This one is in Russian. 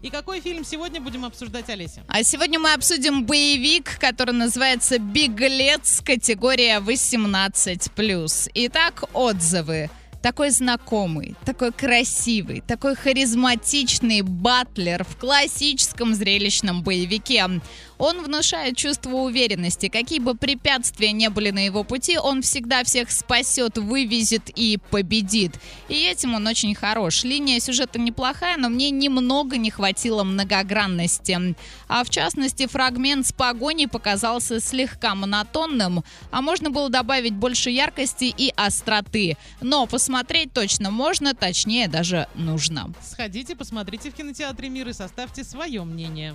И какой фильм сегодня будем обсуждать, Олеся? А сегодня мы обсудим боевик, который называется «Беглец», категория 18+. Итак, отзывы такой знакомый, такой красивый, такой харизматичный батлер в классическом зрелищном боевике. Он внушает чувство уверенности. Какие бы препятствия не были на его пути, он всегда всех спасет, вывезет и победит. И этим он очень хорош. Линия сюжета неплохая, но мне немного не хватило многогранности. А в частности, фрагмент с погоней показался слегка монотонным, а можно было добавить больше яркости и остроты. Но посмотреть точно можно, точнее даже нужно. Сходите, посмотрите в кинотеатре «Мир» и составьте свое мнение.